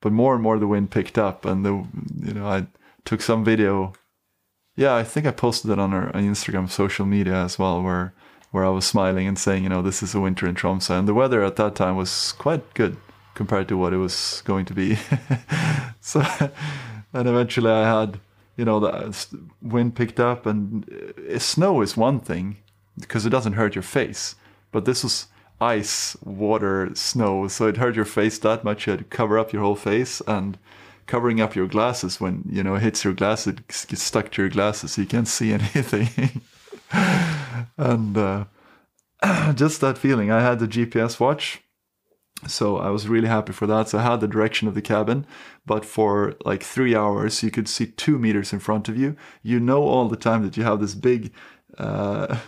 but more and more the wind picked up, and the you know I took some video. Yeah, I think I posted it on our on Instagram social media as well, where where I was smiling and saying, you know, this is a winter in Tromsø, and the weather at that time was quite good compared to what it was going to be. so, and eventually I had, you know, the wind picked up, and uh, snow is one thing because it doesn't hurt your face, but this was ice, water, snow, so it hurt your face that much. You had to cover up your whole face and covering up your glasses when you know it hits your glasses, it gets stuck to your glasses, so you can't see anything. and uh, just that feeling. I had the GPS watch, so I was really happy for that. So I had the direction of the cabin, but for like three hours, you could see two meters in front of you. You know all the time that you have this big. Uh,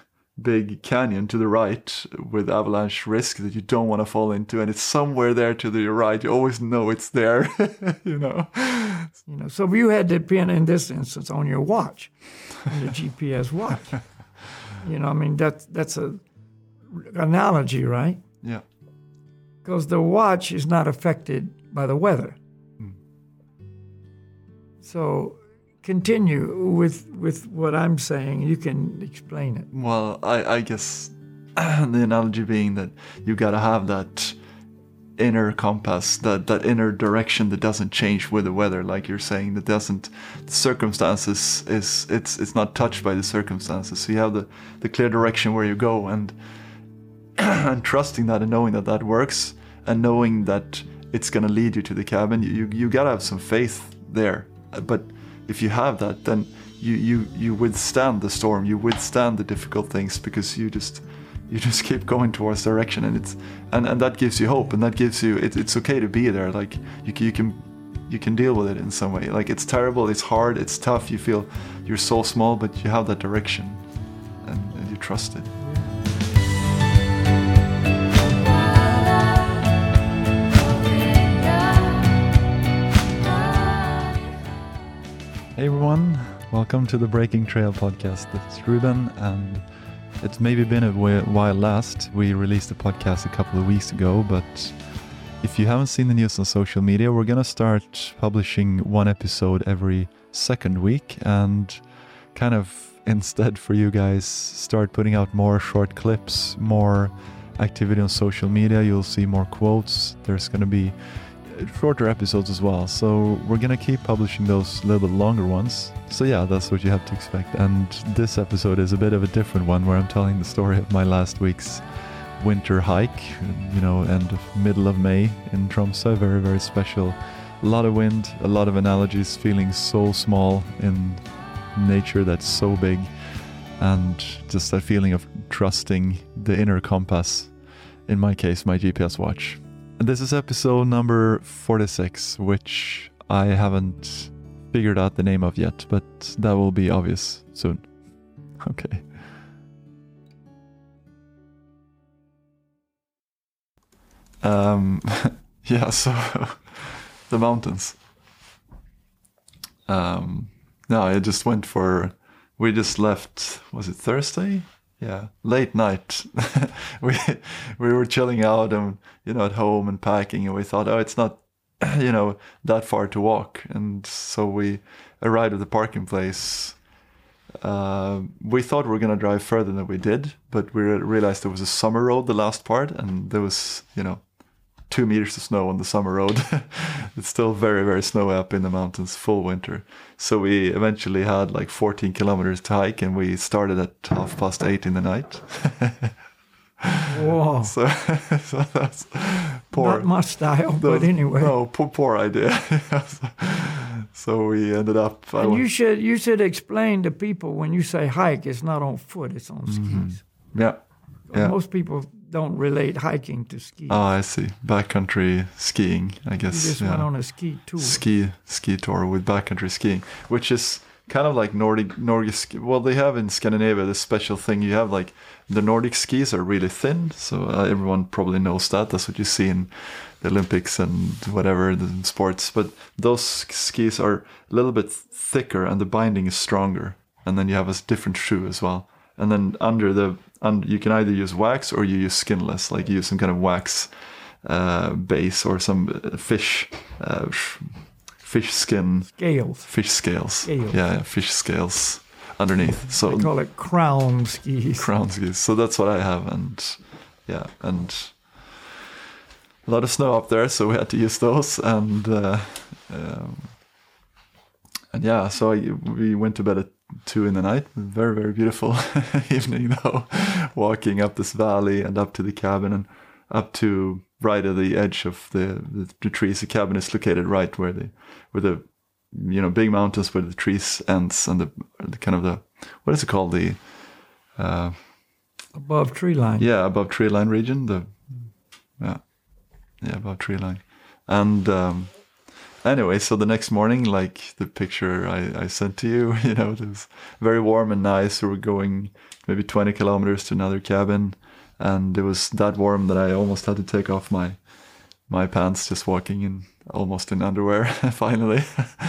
big canyon to the right with avalanche risk that you don't want to fall into and it's somewhere there to the right. You always know it's there you know? You know so you had to pin in this instance on your watch on the gps watch. You know i mean that's that's a analogy right? Yeah. Because the watch is not affected by the weather. Mm. so continue with with what I'm saying. You can explain it. Well, I, I guess the analogy being that you got to have that inner compass, that that inner direction that doesn't change with the weather, like you're saying, that doesn't the circumstances is it's it's not touched by the circumstances. So you have the the clear direction where you go, and and trusting that and knowing that that works, and knowing that it's gonna lead you to the cabin. You you, you gotta have some faith there, but if you have that, then you you you withstand the storm, you withstand the difficult things because you just you just keep going towards direction, and it's and, and that gives you hope, and that gives you it, it's okay to be there. Like you you can you can deal with it in some way. Like it's terrible, it's hard, it's tough. You feel you're so small, but you have that direction, and, and you trust it. Hey everyone, welcome to the Breaking Trail podcast. Is Ruben, and it's maybe been a while last. We released the podcast a couple of weeks ago, but if you haven't seen the news on social media, we're gonna start publishing one episode every second week and kind of instead for you guys start putting out more short clips, more activity on social media. You'll see more quotes. There's gonna be shorter episodes as well. So we're gonna keep publishing those little bit longer ones. So yeah, that's what you have to expect. And this episode is a bit of a different one where I'm telling the story of my last week's winter hike, you know, and middle of May in Tromsø. Very, very special. A lot of wind, a lot of analogies, feeling so small in nature that's so big, and just that feeling of trusting the inner compass. In my case, my GPS watch. This is episode number 46, which I haven't figured out the name of yet, but that will be obvious soon. Okay. Um, yeah, so the mountains. Um, no, I just went for. We just left. Was it Thursday? Yeah late night. We we were chilling out and you know at home and packing and we thought oh it's not you know that far to walk. And so we arrived at the parking place. Uh, we thought we were going to drive further than we did but we realized there was a summer road the last part and there was you know two meters of snow on the summer road. it's still very, very snowy up in the mountains, full winter. So we eventually had like 14 kilometers to hike, and we started at half past eight in the night. Whoa! So, so that's poor. Not my style, but anyway. No, poor, poor idea. so we ended up. And you should you should explain to people when you say hike, it's not on foot; it's on mm-hmm. skis. Yeah. Yeah. Most people don't relate hiking to skiing. Oh, I see. Backcountry skiing, I guess. You just yeah. went on a ski tour. Ski ski tour with backcountry skiing, which is kind of like Nordic Nordic ski. Well, they have in Scandinavia this special thing. You have like the Nordic skis are really thin, so uh, everyone probably knows that. That's what you see in the Olympics and whatever the sports. But those skis are a little bit thicker, and the binding is stronger. And then you have a different shoe as well. And then under the and you can either use wax or you use skinless, like you use some kind of wax uh, base or some uh, fish uh, fish skin Scales. fish scales. Scales. Yeah, yeah, fish scales underneath. So They call it crown skis. crown skis. So that's what I have, and yeah, and a lot of snow up there, so we had to use those, and uh, um, and yeah, so I, we went to bed at two in the night. Very very beautiful evening though, walking up this valley and up to the cabin and up to right at the edge of the the, the trees. The cabin is located right where the where the you know big mountains where the trees ends and the, the kind of the what is it called the uh, above tree line. yeah, above tree line region. The yeah, yeah, above tree line. And um, anyway, so the next morning, like the picture I, I sent to you, you know, it was very warm and nice. We were going maybe 20 kilometers to another cabin, and it was that warm that I almost had to take off my my pants just walking in almost in underwear finally.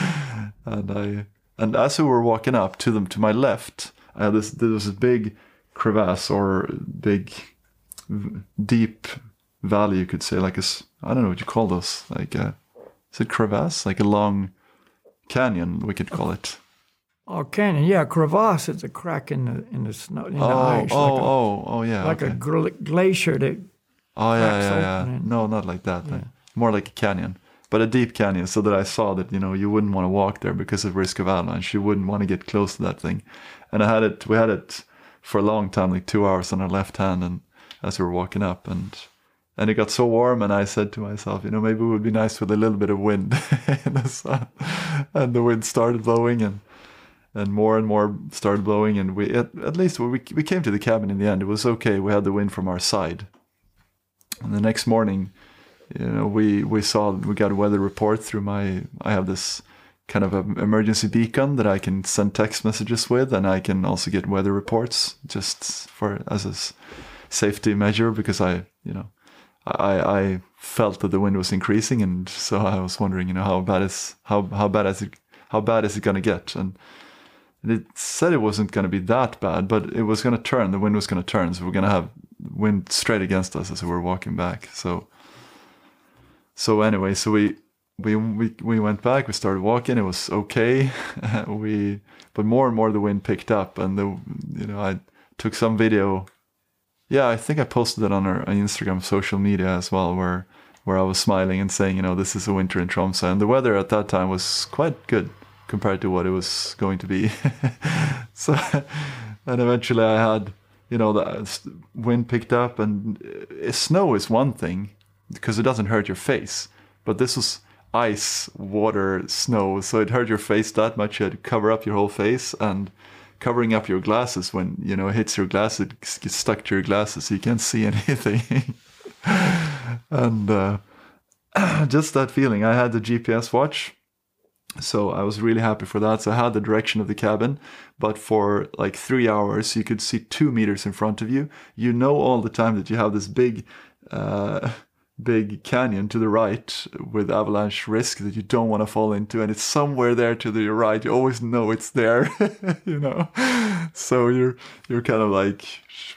and I and as we were walking up to them to my left, I had this there was a big crevasse or big deep valley you could say like a I don't know what you call those like a is it crevasse? Like a long canyon we could call it. Oh, canyon. Yeah, crevasse is a crack in the in the snow in the oh ice, oh like a, oh oh yeah like okay. a gl- glacier that oh yeah cracks yeah yeah. and- no not like that like- more like a canyon but a deep canyon so that I saw that you know you wouldn't want to walk there because of risk of avalanche. You wouldn't want to get close to that thing. And I had it we had it for a long time like two hours on our left hand and as we were walking up and and it got so warm and I said to myself you know maybe it would be nice with a little bit of wind. In the sun and the wind started blowing and and more and more started blowing and we at, at least we, we came to the cabin in the end. It was okay. We had the wind from our side. And the next morning you know we we saw we got a weather report through my i have this kind of an emergency beacon that i can send text messages with and i can also get weather reports just for as a safety measure because i you know i i felt that the wind was increasing and so i was wondering you know how bad is how how bad is it how bad is it going to get and it said it wasn't going to be that bad, but it was going to turn. The wind was going to turn, so we're going to have wind straight against us as we were walking back. So, so anyway, so we we we we went back. We started walking. It was okay. we but more and more the wind picked up, and the you know I took some video. Yeah, I think I posted it on our on Instagram social media as well, where where I was smiling and saying, you know, this is a winter in Tromsø, and the weather at that time was quite good compared to what it was going to be. so, and eventually I had, you know, the wind picked up, and uh, snow is one thing because it doesn't hurt your face, but this was ice, water, snow, so it hurt your face that much. You had to cover up your whole face and covering up your glasses when you know it hits your glasses, it gets stuck to your glasses, so you can't see anything. and uh, just that feeling, I had the GPS watch so I was really happy for that. So I had the direction of the cabin, but for like three hours, you could see two meters in front of you. You know all the time that you have this big, uh, big canyon to the right with avalanche risk that you don't want to fall into, and it's somewhere there to the right. You always know it's there, you know. So you're you're kind of like,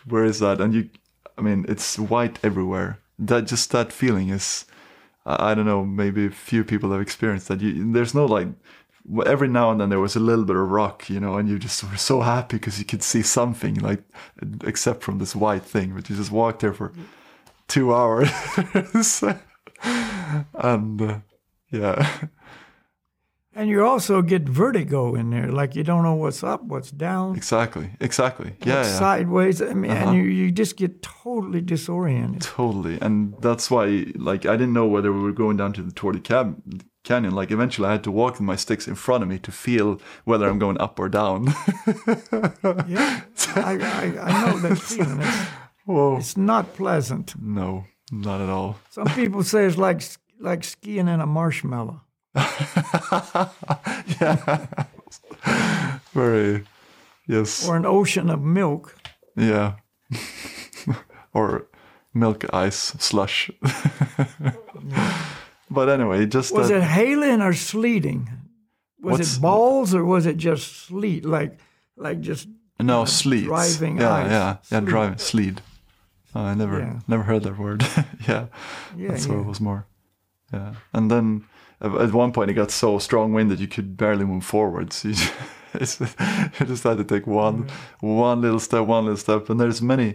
where is that? And you, I mean, it's white everywhere. That just that feeling is. I don't know, maybe few people have experienced that. You, there's no like, every now and then there was a little bit of rock, you know, and you just were so happy because you could see something, like, except from this white thing, but you just walked there for two hours. and uh, yeah, And you also get vertigo in there, like you don't know what's up, what's down, exactly, exactly. Yeah, yeah. sideways. I mean, Uh-huh. and you, you just get totally disoriented. Totally, and that's why, like, I didn't know whether we were going down to the Torrey Cab- Canyon. Like, eventually, I had to walk with my sticks in front of me to feel whether I'm going up or down. Yeah, I, I, I know that feeling. It's, Whoa! it's not pleasant. No, not at all. Some people say it's like like skiing in a marshmallow. yeah, very. Yes. or an ocean of milk. yeah. or milk ice slush. but anyway, just Was that, it hailing or sleeting? Was it balls or was it just sleet? Like like just no sleet. driving yeah, ice. yeah, yeah. Sleet. Driving sleed. Oh, I never Yeah. never heard that word. yeah, Yeah, that's what it was more. Yeah, and then at one point it got so strong wind that you could barely move forwards. You just, you just had to take one one little step, one little step, and there's many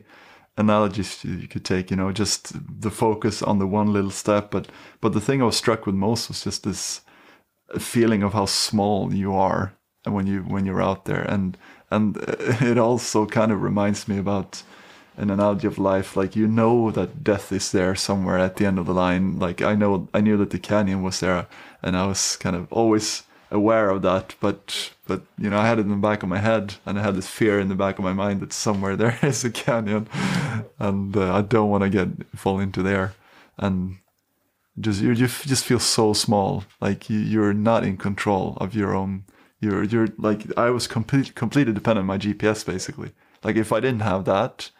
analogies you you could take. You know, just the focus on the one little step. But but the thing I was struck with most was just this feeling of how small you are when you when you're out there, and and it also kind of reminds me about an analogy of life. Like you know that death is there somewhere at the end of the line. Like I know I knew that the canyon was there, and I was kind of always aware of that. But but you know I had it in the back of my head, and I had this fear in the back of my mind that somewhere there is a canyon, and uh, I don't want to get fall into there, and just you you just feel so small. Like you, you're not in control of your own. You're you're like I was complete, completely dependent on my GPS basically. Like if I didn't have that,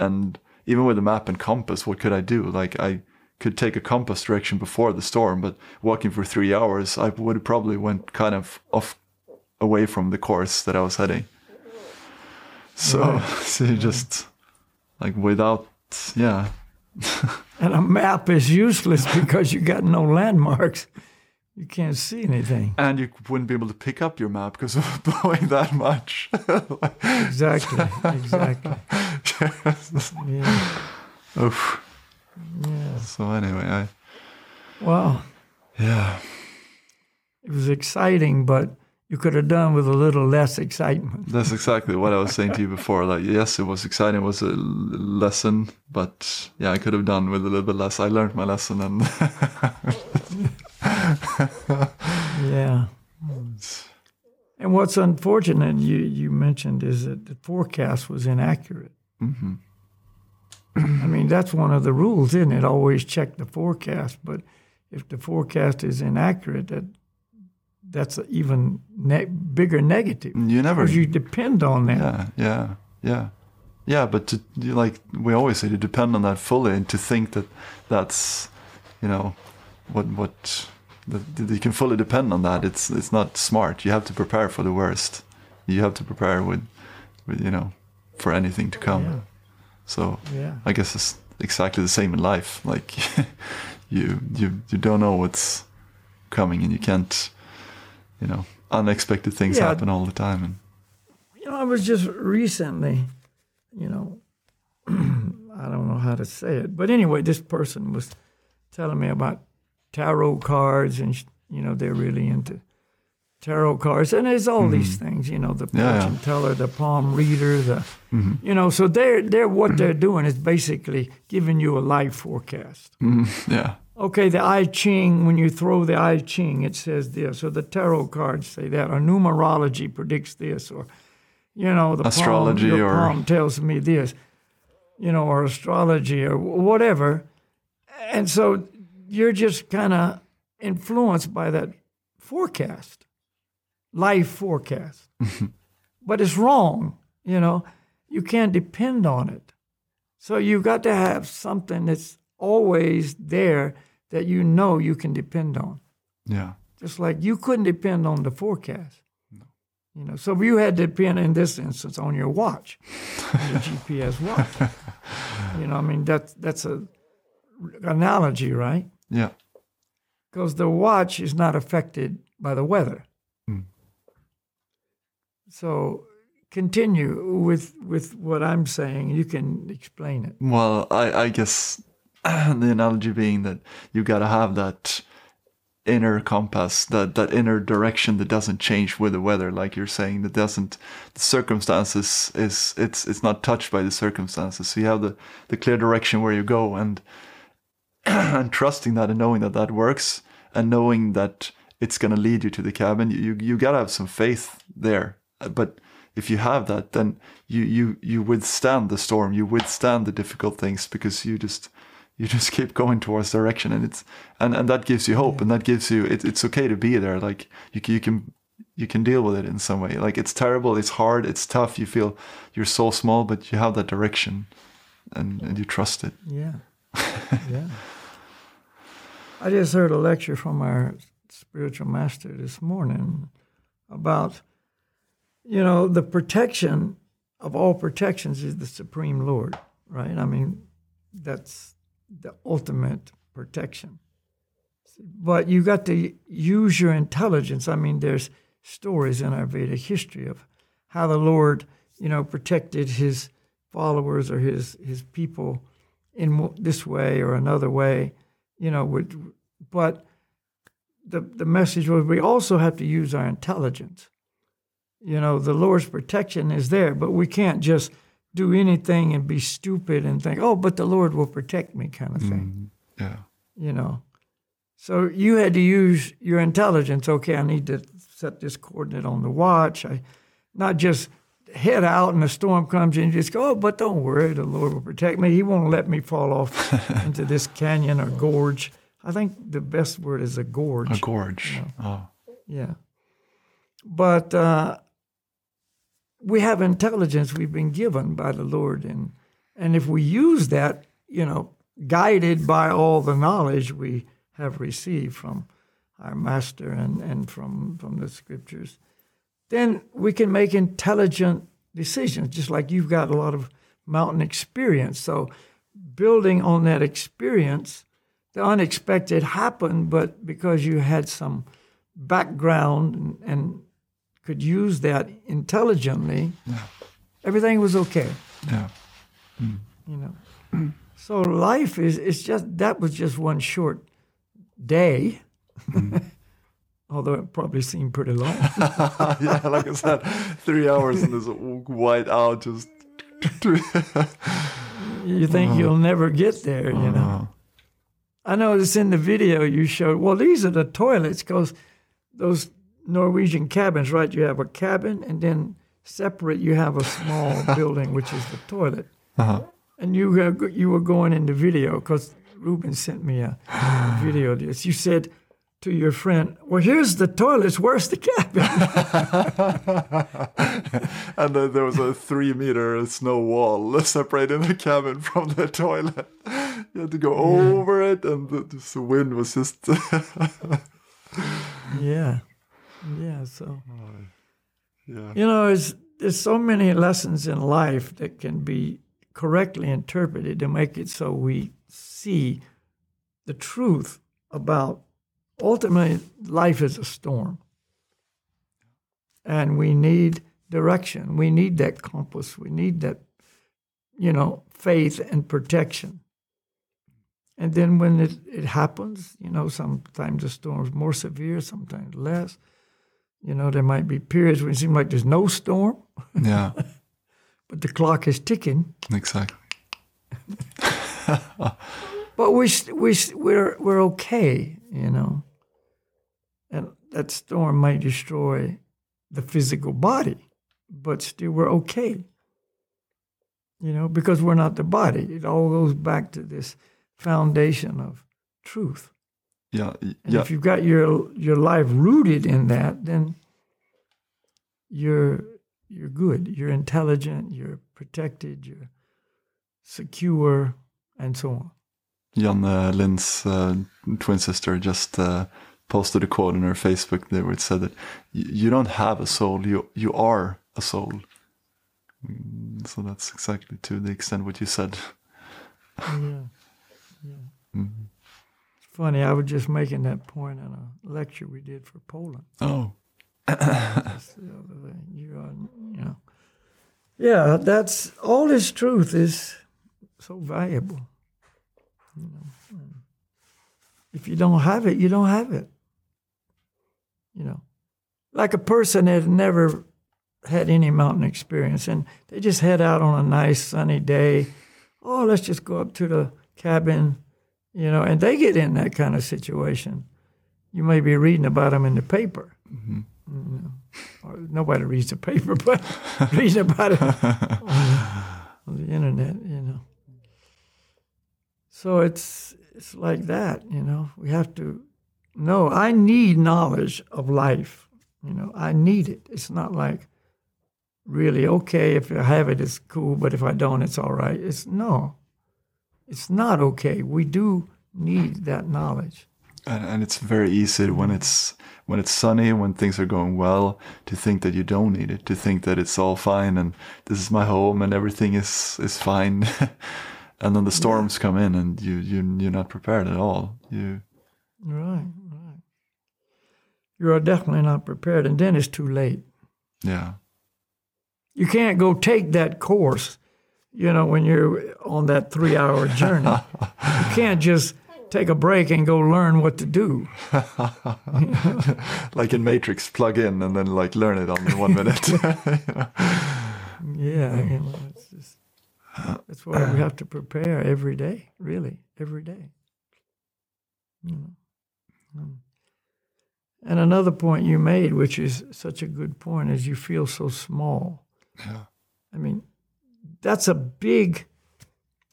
and even with a map and compass, what could I do? Like I could take a compass direction before the storm, but walking for three hours, I would have probably went kind of off away from the course that I was heading. So, so you just like without, yeah, And a map is useless because you got no landmarks. You can't see anything. and you wouldn't be able to pick up your map because of blowing that much. Exactly. Exactly. Yeah. Oof. Yeah. So anyway, I Well, yeah. it was exciting, but you could have done with a little less excitement. That's exactly what I was saying to you before. Like, yes, it was exciting. It was a lesson, but yeah, I could have done with a little bit less. I learned my lesson, and Yeah. And what's unfortunate, you, you mentioned, is that the forecast was inaccurate. hmm I mean, that's one of the rules, isn't it? Always check the forecast. But if the forecast is inaccurate, that that's an even ne- bigger negative you never. because you depend on that. Yeah, yeah, yeah, yeah. But to you like we always say, to depend on that fully, and to think that that's you know what what you can fully depend on that. It's it's not smart. You have to prepare for the worst. You have to prepare with, with you know, for anything to come. Yeah. So Yeah. I guess it's exactly the same in life. Like you you you don't know what's coming, and you can't, you know, unexpected things Yeah. happen all the time. And You know, I was just recently, you know, I don't know how to say it, but anyway, this person was telling me about tarot cards, and you know, they're really into tarot cards, and there's all these things, you know, the fortune Mm-hmm. Yeah, yeah. teller, the palm reader, the, Mhm. you know, so they're they're what they're doing is basically giving you a life forecast. Mm, yeah, Okay, the I Ching, when you throw the I Ching, it says this, or the tarot cards say that, or numerology predicts this, or, you know, the Astrology palm, or- palm tells me this, you know, or astrology or whatever. And so you're just kind of influenced by that forecast, life forecast. but it's wrong, you know, you can't depend on it. So you've got to have something that's always there that you know you can depend on. yeah. Just like you couldn't depend on the forecast. You know, so you had to depend in this instance on your watch, your GPS watch. You know, I mean that's that's a analogy, right? Yeah. Because the watch is not affected by the weather. Mm. So continue with with what I'm saying. You can explain it. Well, I, I guess the analogy being that you got to have that inner compass, that, that inner direction that doesn't change with the weather, like you're saying, that doesn't, the circumstances is, it's, it's not touched by the circumstances. So you have the, the clear direction where you go and, and trusting that and knowing that that works and knowing that it's going to lead you to the cabin. You, you, got to have some faith there. But if you have that, then you, you, you withstand the storm, you withstand the difficult things because you just, you just keep going towards direction and it's, and, and that gives you hope and that gives you, it, it's okay to be there. Like you, you can, you can deal with it in some way. Like it's terrible, it's hard, it's tough. You feel you're so small, but you have that direction and, and you trust it. Yeah. yeah. I just heard a lecture from our spiritual master this morning about, you know, the protection of all protections is the Supreme Lord, right? I mean, that's the ultimate protection. But you got to use your intelligence. I mean, there's stories in our Vedic history of how the Lord, you know, protected his followers or his his people in this way or another way, you know. But the the message was we also have to use our intelligence. You know, the Lord's protection is there, but we can't just do anything and be stupid and think, oh, but the Lord will protect me, kind of thing. Mm, yeah. You know. So you had to use your intelligence. Okay, I need to set this coordinate on the watch. I not just head out and a storm comes in, you just go, oh, but don't worry, the Lord will protect me. He won't let me fall off into this canyon or gorge. I think the best word is a gorge. A gorge. You know? Oh. Yeah. But uh, we have intelligence we've been given by the Lord, and and if we use that, you know, guided by all the knowledge we have received from our Master and, and from from the Scriptures, then we can make intelligent decisions. Just like you've got a lot of mountain experience, so building on that experience, the unexpected happened, but because you had some background and, and could use that intelligently, yeah. everything was okay. Yeah. Mm. You know. Mm. So life is it's just that was just one short day. Mm. Although it probably seemed pretty long. yeah, like I said, three hours in this white out just you think you'll never get there, you know. Uh, I noticed in the video you showed, well, these are the toilets because those Norwegian cabins, right? You have a cabin, and then separate you have a small building, which is the toilet. Uh-huh. And you uh, you were going in the video because Ruben sent me a, a video of this. You said to your friend, "Well, here's the toilets. Where's the cabin?" and then there was a three-meter snow wall separating the cabin from the toilet. You had to go yeah. over it, and the, the wind was just. yeah. Yeah, so oh, yeah. You know, it's, there's so many lessons in life that can be correctly interpreted to make it so we see the truth about ultimately life is a storm. And we need direction. We need that compass. We need that, you know, faith and protection. And then when it, it happens, you know, sometimes the storm's more severe, sometimes less. You know, there might be periods when it seems like there's no storm. Yeah. but the clock is ticking. Exactly. but we we we're we're okay, you know. That storm might destroy the physical body, but still we're okay. You know, because we're not the body. It all goes back to this foundation of truth. Yeah, and yeah. If you've got your your life rooted in that, then you're you're good. You're intelligent. You're protected. You're secure, and so on. Jan uh, Lynn's uh, twin sister just uh, posted a quote on her Facebook there where it said that you don't have a soul, you you are a soul. Mm, so that's exactly to the extent what you said. Yeah. yeah. Mm-hmm funny. I was just making that point in a lecture we did for Poland. Oh. that's the other thing. You, uh, you know. Yeah, that's all this truth is so valuable. You know, if you don't have it, you don't have it. You know, like a person that never had any mountain experience and they just head out on a nice sunny day. Oh, let's just go up to the cabin you know, and they get in that kind of situation. You may be reading about them in the paper. Mm-hmm. You know, nobody reads the paper, but reading about it on, on the internet, you know. So it's it's like that, you know. We have to know. I need knowledge of life. You know, I need it. It's not like really okay if I have it, it's cool, but if I don't, it's all right. It's no. It's not okay. We do need that knowledge. And, and it's very easy when it's when it's sunny, when things are going well, to think that you don't need it, to think that it's all fine and this is my home and everything is is fine. and then the storms come in, and you you you're not prepared at all. You right. You are definitely not prepared, and then it's too late. yeah You can't go take that course, you know, when you're on that three hour journey. you can't just take a break and go learn what to do. like in Matrix, plug in and then like learn it on one minute. Yeah, you know, it's just, that's why we have to prepare every day, really, every day. You know. Mm. And another point you made, which is such a good point, is you feel so small. Yeah. I mean, that's a big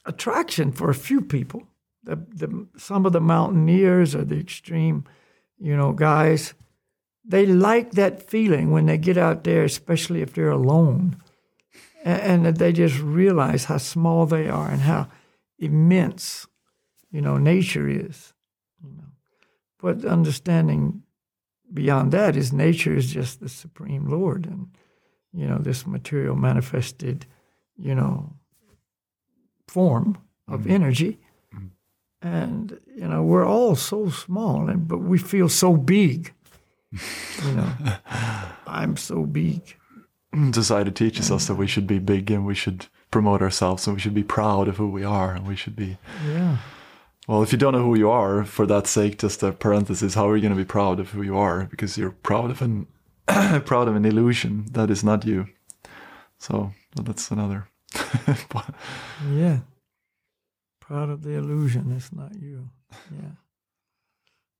attraction for a few people. The, the, some of the mountaineers or the extreme, you know, guys, they like that feeling when they get out there, especially if they're alone, and, and that they just realize how small they are and how immense, you know, nature is. You know. But understanding beyond that is nature is just the supreme Lord, and you know, this material manifested, you know, form of mm-hmm. energy. Mm-hmm. And, you know, we're all so small, and but we feel so big. You know, I'm so big. Society teaches us that we should be big and we should promote ourselves and we should be proud of who we are and we should be. Yeah. Well, if you don't know who you are, for that sake, just a parenthesis, how are you going to be proud of who you are? Because you're proud of an proud of an illusion that is not you. So that's another. Yeah. Proud of the illusion, it's not you. Yeah.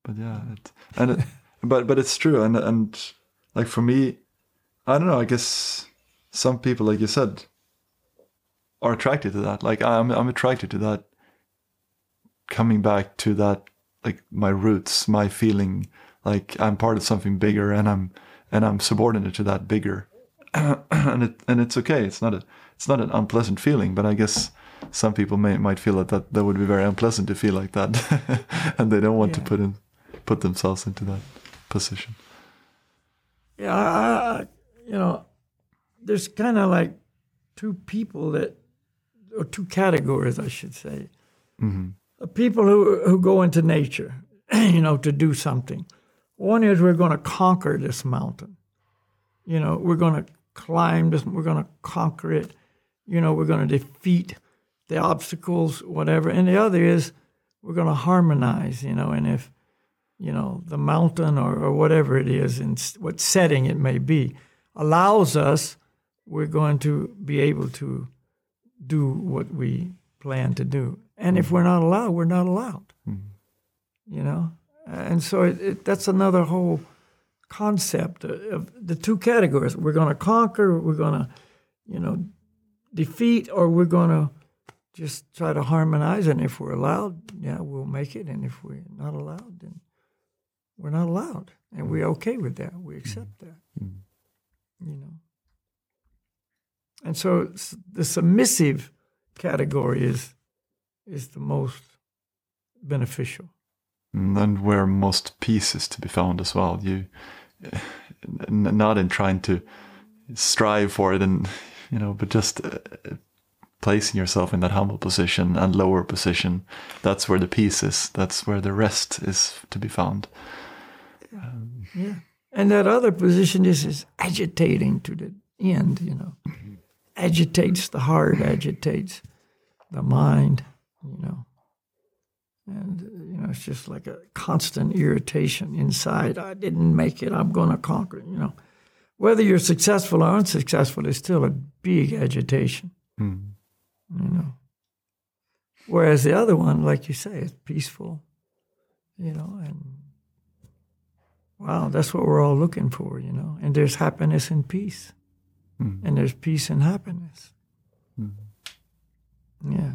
but yeah, it, and it, but but it's true, and and like for me, I don't know. I guess some people, like you said, are attracted to that. Like I'm I'm attracted to that. Coming back to that, like my roots, my feeling, like I'm part of something bigger, and I'm and I'm subordinate to that bigger, and it and it's okay. It's not a it's not an unpleasant feeling, but I guess some people may might feel that that, that would be very unpleasant to feel like that, and they don't want to put in put themselves into that position. Yeah, I, I, you know, there's kind of like two people that, or two categories, I should say. hmm Uh, People who who go into nature, you know, to do something. One is we're going to conquer this mountain. You know, we're going to climb this. We're going to conquer it. You know, we're going to defeat the obstacles, whatever. And the other is we're going to harmonize. You know, and if you know, the mountain or, or whatever it is, and what setting it may be, allows us, we're going to be able to do what we plan to do. And if mm. we're not allowed, we're not allowed. Mm. You know? And so it, it, that's another whole concept of, of the two categories. We're going to conquer, we're going to, you know, defeat, or we're going to just try to harmonize. And if we're allowed, yeah, we'll make it. And if we're not allowed, then we're not allowed, and we're mm. okay with that. We accept that, you know. And so the submissive category is is the most beneficial. and where most peace is to be found as well. You n- not in trying to strive for it, and you know, but just uh, placing yourself in that humble position and lower position. That's where the peace is. That's where the rest is to be found. Yeah. And that other position is is agitating to the end, you know. Agitates the heart, agitates the mind, you know. And you know, it's just like a constant irritation inside. I didn't make it. I'm going to conquer. it, You know, whether you're successful or unsuccessful is still a big agitation. Mm. You know. Whereas the other one, like you say, is peaceful. You know, and wow, that's what we're all looking for. You know, and there's happiness and peace, Mm. and there's peace and happiness. Mm. Yeah.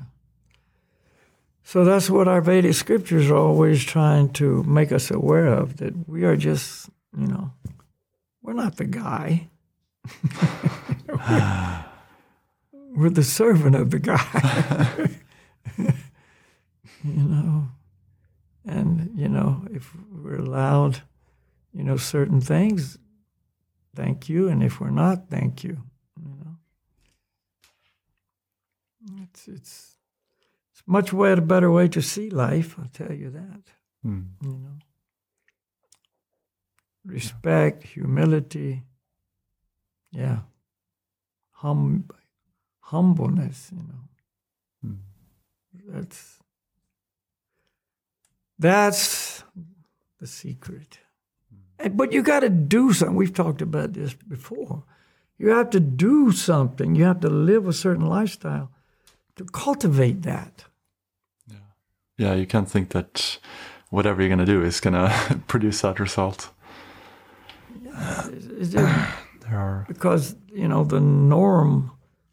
So that's what our Vedic scriptures are always trying to make us aware of that we are just, you know, we're not the guy. we're, we're the servant of the guy. you know, and, you know, if we're allowed, you know, certain things, thank you. And if we're not, thank you. You know, it's, it's, It's much way, a better way to see life, I'll tell you that. Mm. You know, respect, humility, yeah, hum, humbleness. You know, Mm. that's that's the secret. And, but you got to do something. We've talked about this before. You have to do something. You have to live a certain lifestyle to cultivate that. Yeah, you can't think that whatever you're gonna do is gonna produce that result. Is- is it- There are because you know the norm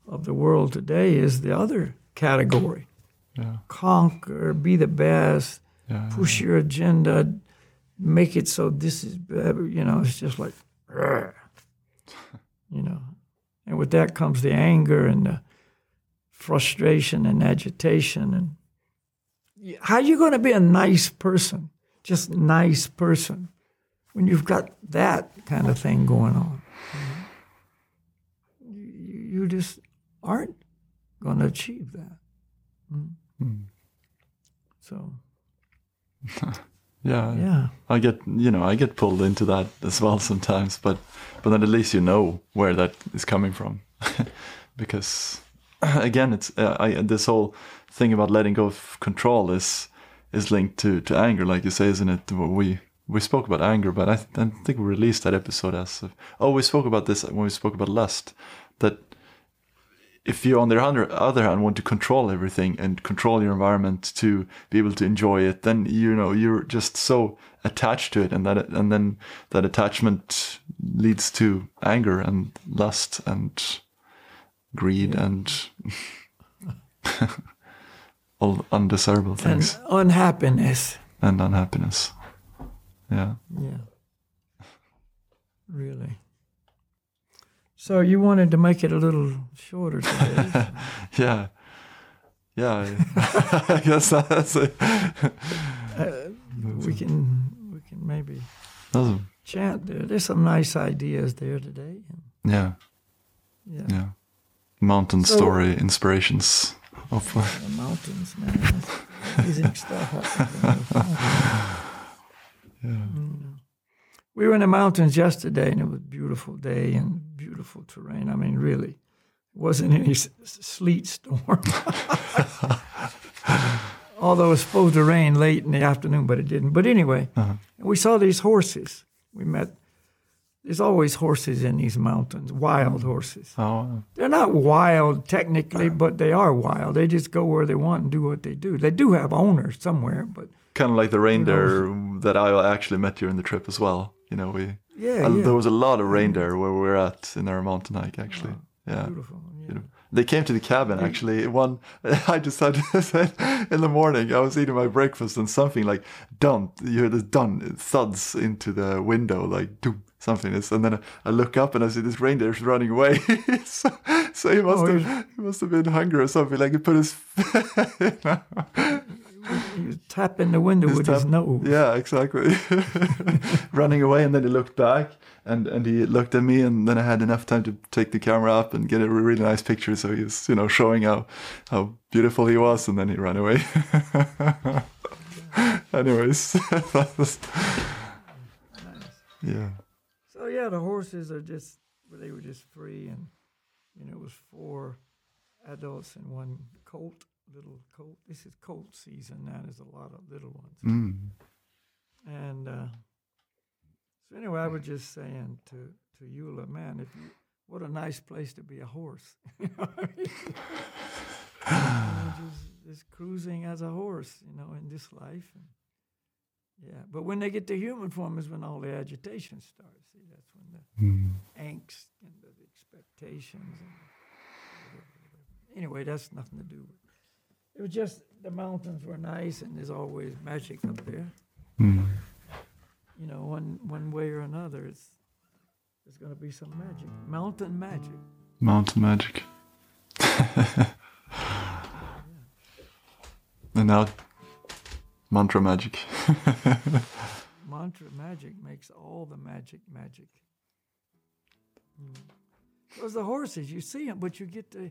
of the world today is the other category: yeah, conquer, be the best, yeah, push your agenda, make it so this is better. You know, it's just like, you know, and with that comes the anger and the frustration and agitation. And how are you going to be a nice person, just nice person, when you've got that kind of thing going on? You, you just aren't going to achieve that. Mm. Mm. So yeah, yeah. I get you know I get pulled into that as well sometimes, but but then at least you know where that is coming from, because again it's uh, I this whole thing about letting go of control is is linked to to anger, like you say, isn't it? We we spoke about anger, but I, th- I think we released that episode as of, oh we spoke about this when we spoke about lust that if you on the other, other hand want to control everything and control your environment to be able to enjoy it then you know you're just so attached to it and that and then that attachment leads to anger and lust and greed and all undesirable things. And unhappiness. and, unhappiness yeah Yeah. Really. So you wanted to make it a little shorter today. yeah yeah I, guess that's it uh, we can we can maybe That's a- chant there. There's some nice ideas there today. yeah Yeah. yeah mountain So- story inspirations of The mountains, man. That's amazing stuff. Mm. We were in the mountains yesterday, and it was a beautiful day and beautiful terrain. I mean, really, it wasn't any s- s- sleet storm. Although it was supposed to rain late in the afternoon, but it didn't. But anyway, Uh-huh. we saw these horses. We met. There's always horses in these mountains, wild horses. oh They're not wild technically, but they are wild. They just go where they want and do what they do. They do have owners somewhere, but kind of like the reindeer that I actually met during the trip as well. You know, we yeah, uh, yeah. there was a lot of reindeer where we were at in our mountain hike. Actually, yeah. beautiful. Yeah. Beautiful. They came to the cabin actually. One, I just say, in the morning. I was eating my breakfast and something like dun. You hear this dun thuds into the window like doom, something is, and then I, I look up and I see this reindeer is running away. so, so he must Oh, have he must have been hungry or something. Like he put his, you know, He was tapping the window with his nose. Yeah, exactly. Running away, and then he looked back, and and he looked at me, and then I had enough time to take the camera up and get a really nice picture. So he was, you know, showing how how beautiful he was, and then he ran away. Anyways, that was- yeah, yeah, the horses are just they were just free, and you know it was four adults and one colt, little colt. This is colt season now. There's a lot of little ones, mm. and uh, so anyway, I was just saying to to Eula, man, if you what a nice place to be a horse. You know I mean? You know, just, just cruising as a horse, you know, in this life. And, yeah, but when they get to human form is when all the agitation starts. See, that's when the Mm. angst and the expectations. And. Anyway, that's nothing to do with. It was just the mountains were nice, and there's always magic up there. Mm. You know, one one way or another, it's there's going to be some magic, mountain magic. mountain magic. and now, Mantra magic. Mantra magic makes all the magic magic. Hmm. Because the horses, you see them, but you get to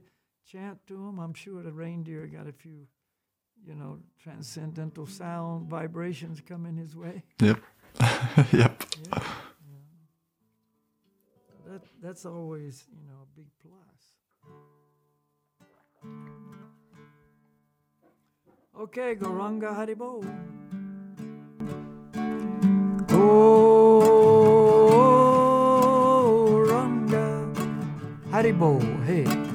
chant to them. I'm sure the reindeer got a few, you know, transcendental sound vibrations coming his way. Yep. yep. yep. That, that's always, you know, a big plus. Okay, Gauranga Haribol. Gauranga Haribol, hey.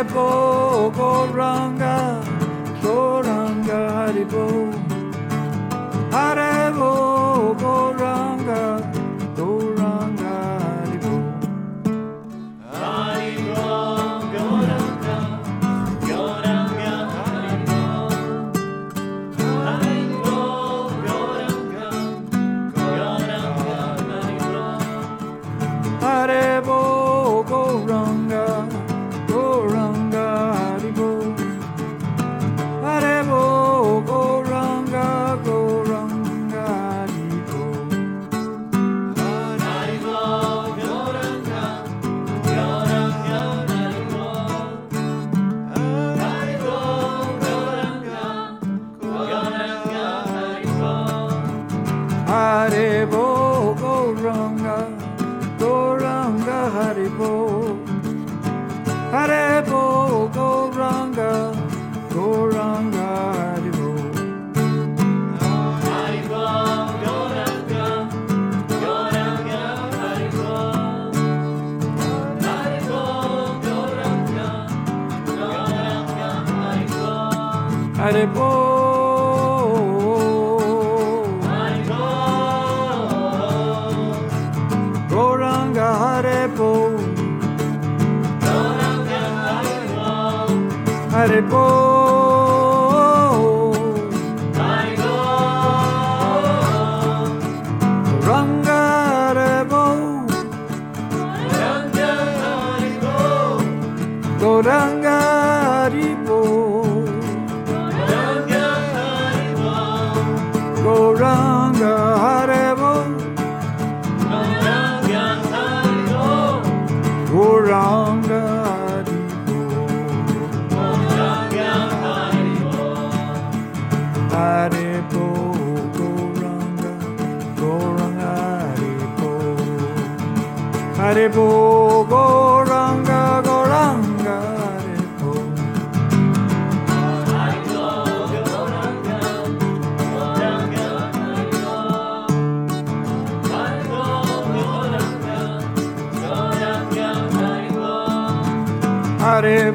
Haribol, Gauranga, Gauranga Haribol. they both. Hare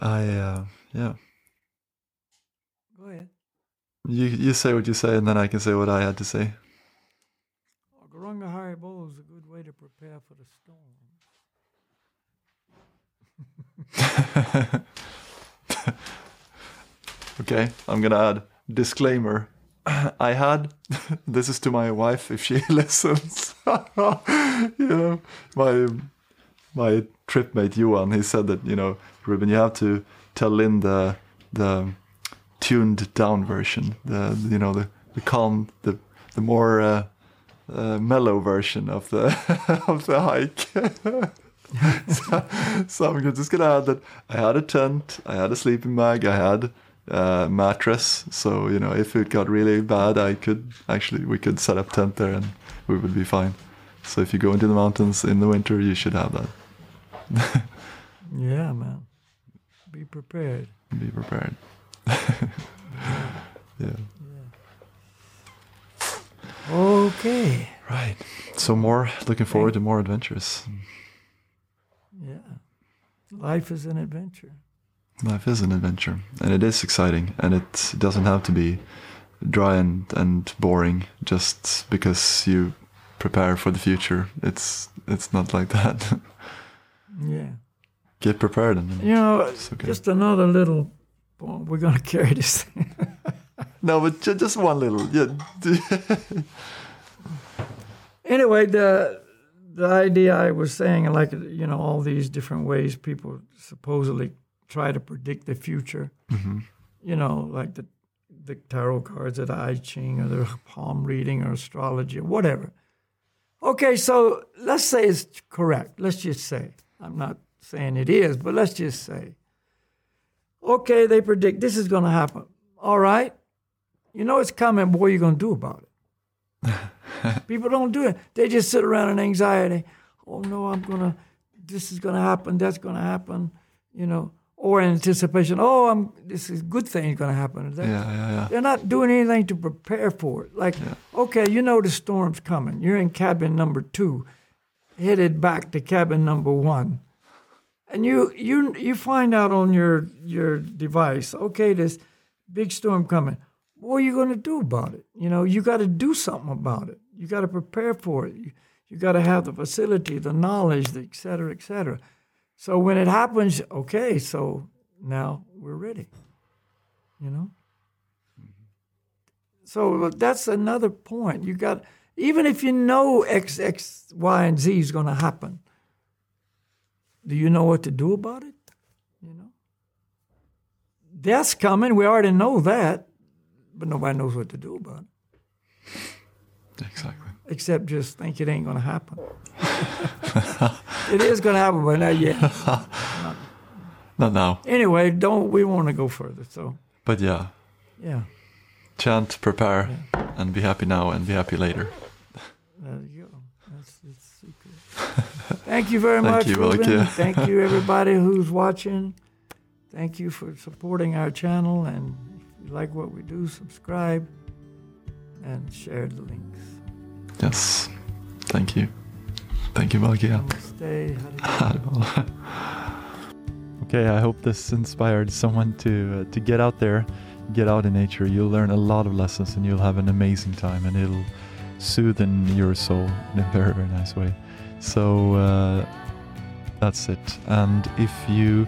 I, uh, yeah. Go ahead. You, you say what you say, and then I can say what I had to say. Gauranga Haribol is a good way to prepare for the storm. okay, I'm gonna add disclaimer. I had this is to my wife if she listens. you know, my my trip mate Johan, he said that you know, Ruben, you have to tell Lynn the the tuned down version, the you know the the calm, the the more uh, uh, mellow version of the of the hike. so, so I'm just gonna add that I had a tent, I had a sleeping bag, I had a mattress. So you know, if it got really bad, I could actually we could set up tent there and we would be fine. So if you go into the mountains in the winter, you should have that. Yeah, man. Be prepared. Be prepared. yeah. yeah. Okay. Right. So more looking forward to more adventures. Yeah. Life is an adventure. Life is an adventure, and it is exciting, and it doesn't have to be dry and, and boring just because you prepare for the future. It's it's not like that. Yeah. Get prepared and You know, okay. just another little. We're going to carry this thing. no, but ju- just one little. Yeah. anyway, the the idea I was saying, like you know, all these different ways people supposedly try to predict the future. hmm You know, like the the tarot cards, or the I Ching, or the palm reading, or astrology, or whatever. Okay, so let's say it's correct. Let's just say I'm not saying it is, but let's just say. Okay, they predict this is going to happen. All right, you know it's coming. But what are you going to do about it? People don't do it. They just sit around in anxiety. Oh no, I'm gonna. This is gonna happen. That's gonna happen. You know, or in anticipation. Oh, I'm. This is good thing gonna happen. Yeah, yeah, yeah. They're not doing anything to prepare for it. Like, okay, you know the storm's coming. You're in cabin number two, headed back to cabin number one, and you you you find out on your your device. Okay, this big storm coming. What are you going to do about it? You know, you got to do something about it. You got to prepare for it. You, you got to have the facility, the knowledge, the et cetera, et cetera. So when it happens, okay, so now we're ready. You know? So that's another point. You got, even if you know X, X, Y, and Z is going to happen, do you know what to do about it? You know? Death's coming. We already know that, but nobody knows what to do about it Exactly. except just think it ain't going to happen. it is going to happen, but not yet. Not now, Anyway, don't we want to go further? So but yeah. yeah, Chant, prepare, and be happy now and be happy later. There you go. That's secret. Thank you very Thank much, you, Ruben. Thank you, everybody who's watching. Thank you for supporting our channel, and if you like what we do, subscribe and share the links. Yes. Thank you. Thank you, Malkia. Okay, I hope this inspired someone to uh, to get out there, get out in nature. You'll learn a lot of lessons and you'll have an amazing time and it'll soothe in your soul in a very, very nice way. So uh, that's it. And if you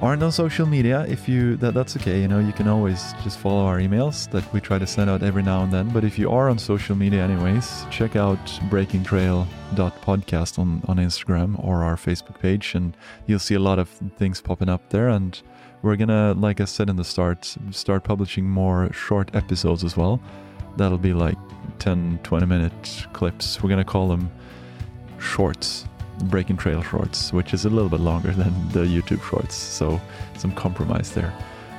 aren't on social media, if you that that's okay. You know, you can always just follow our emails that we try to send out every now and then. But if you are on social media, anyways, check out breakingtrail.podcast on on Instagram or our Facebook page, and you'll see a lot of things popping up there. And we're gonna, like I said in the start, start publishing more short episodes as well. That'll be like 10, 20 minute clips. We're gonna call them shorts Breaking Trail shorts, which is a little bit longer than the YouTube shorts. So some compromise there.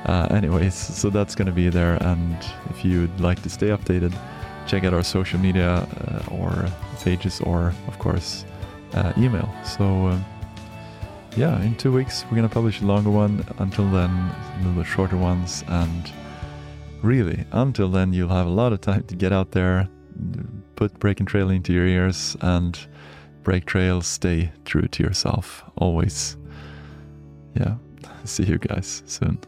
Uh, anyways, so that's to be there. And if you'd like to stay updated, check out our social media uh, or pages or, of course, uh, email. So, uh, yeah, in two weeks, we're to publish a longer one. Until then, a little bit shorter ones. And really, until then, you'll have a lot of time to get out there, put Breaking Trail into your ears, and break trails, stay true to yourself always. Yeah, see you guys soon.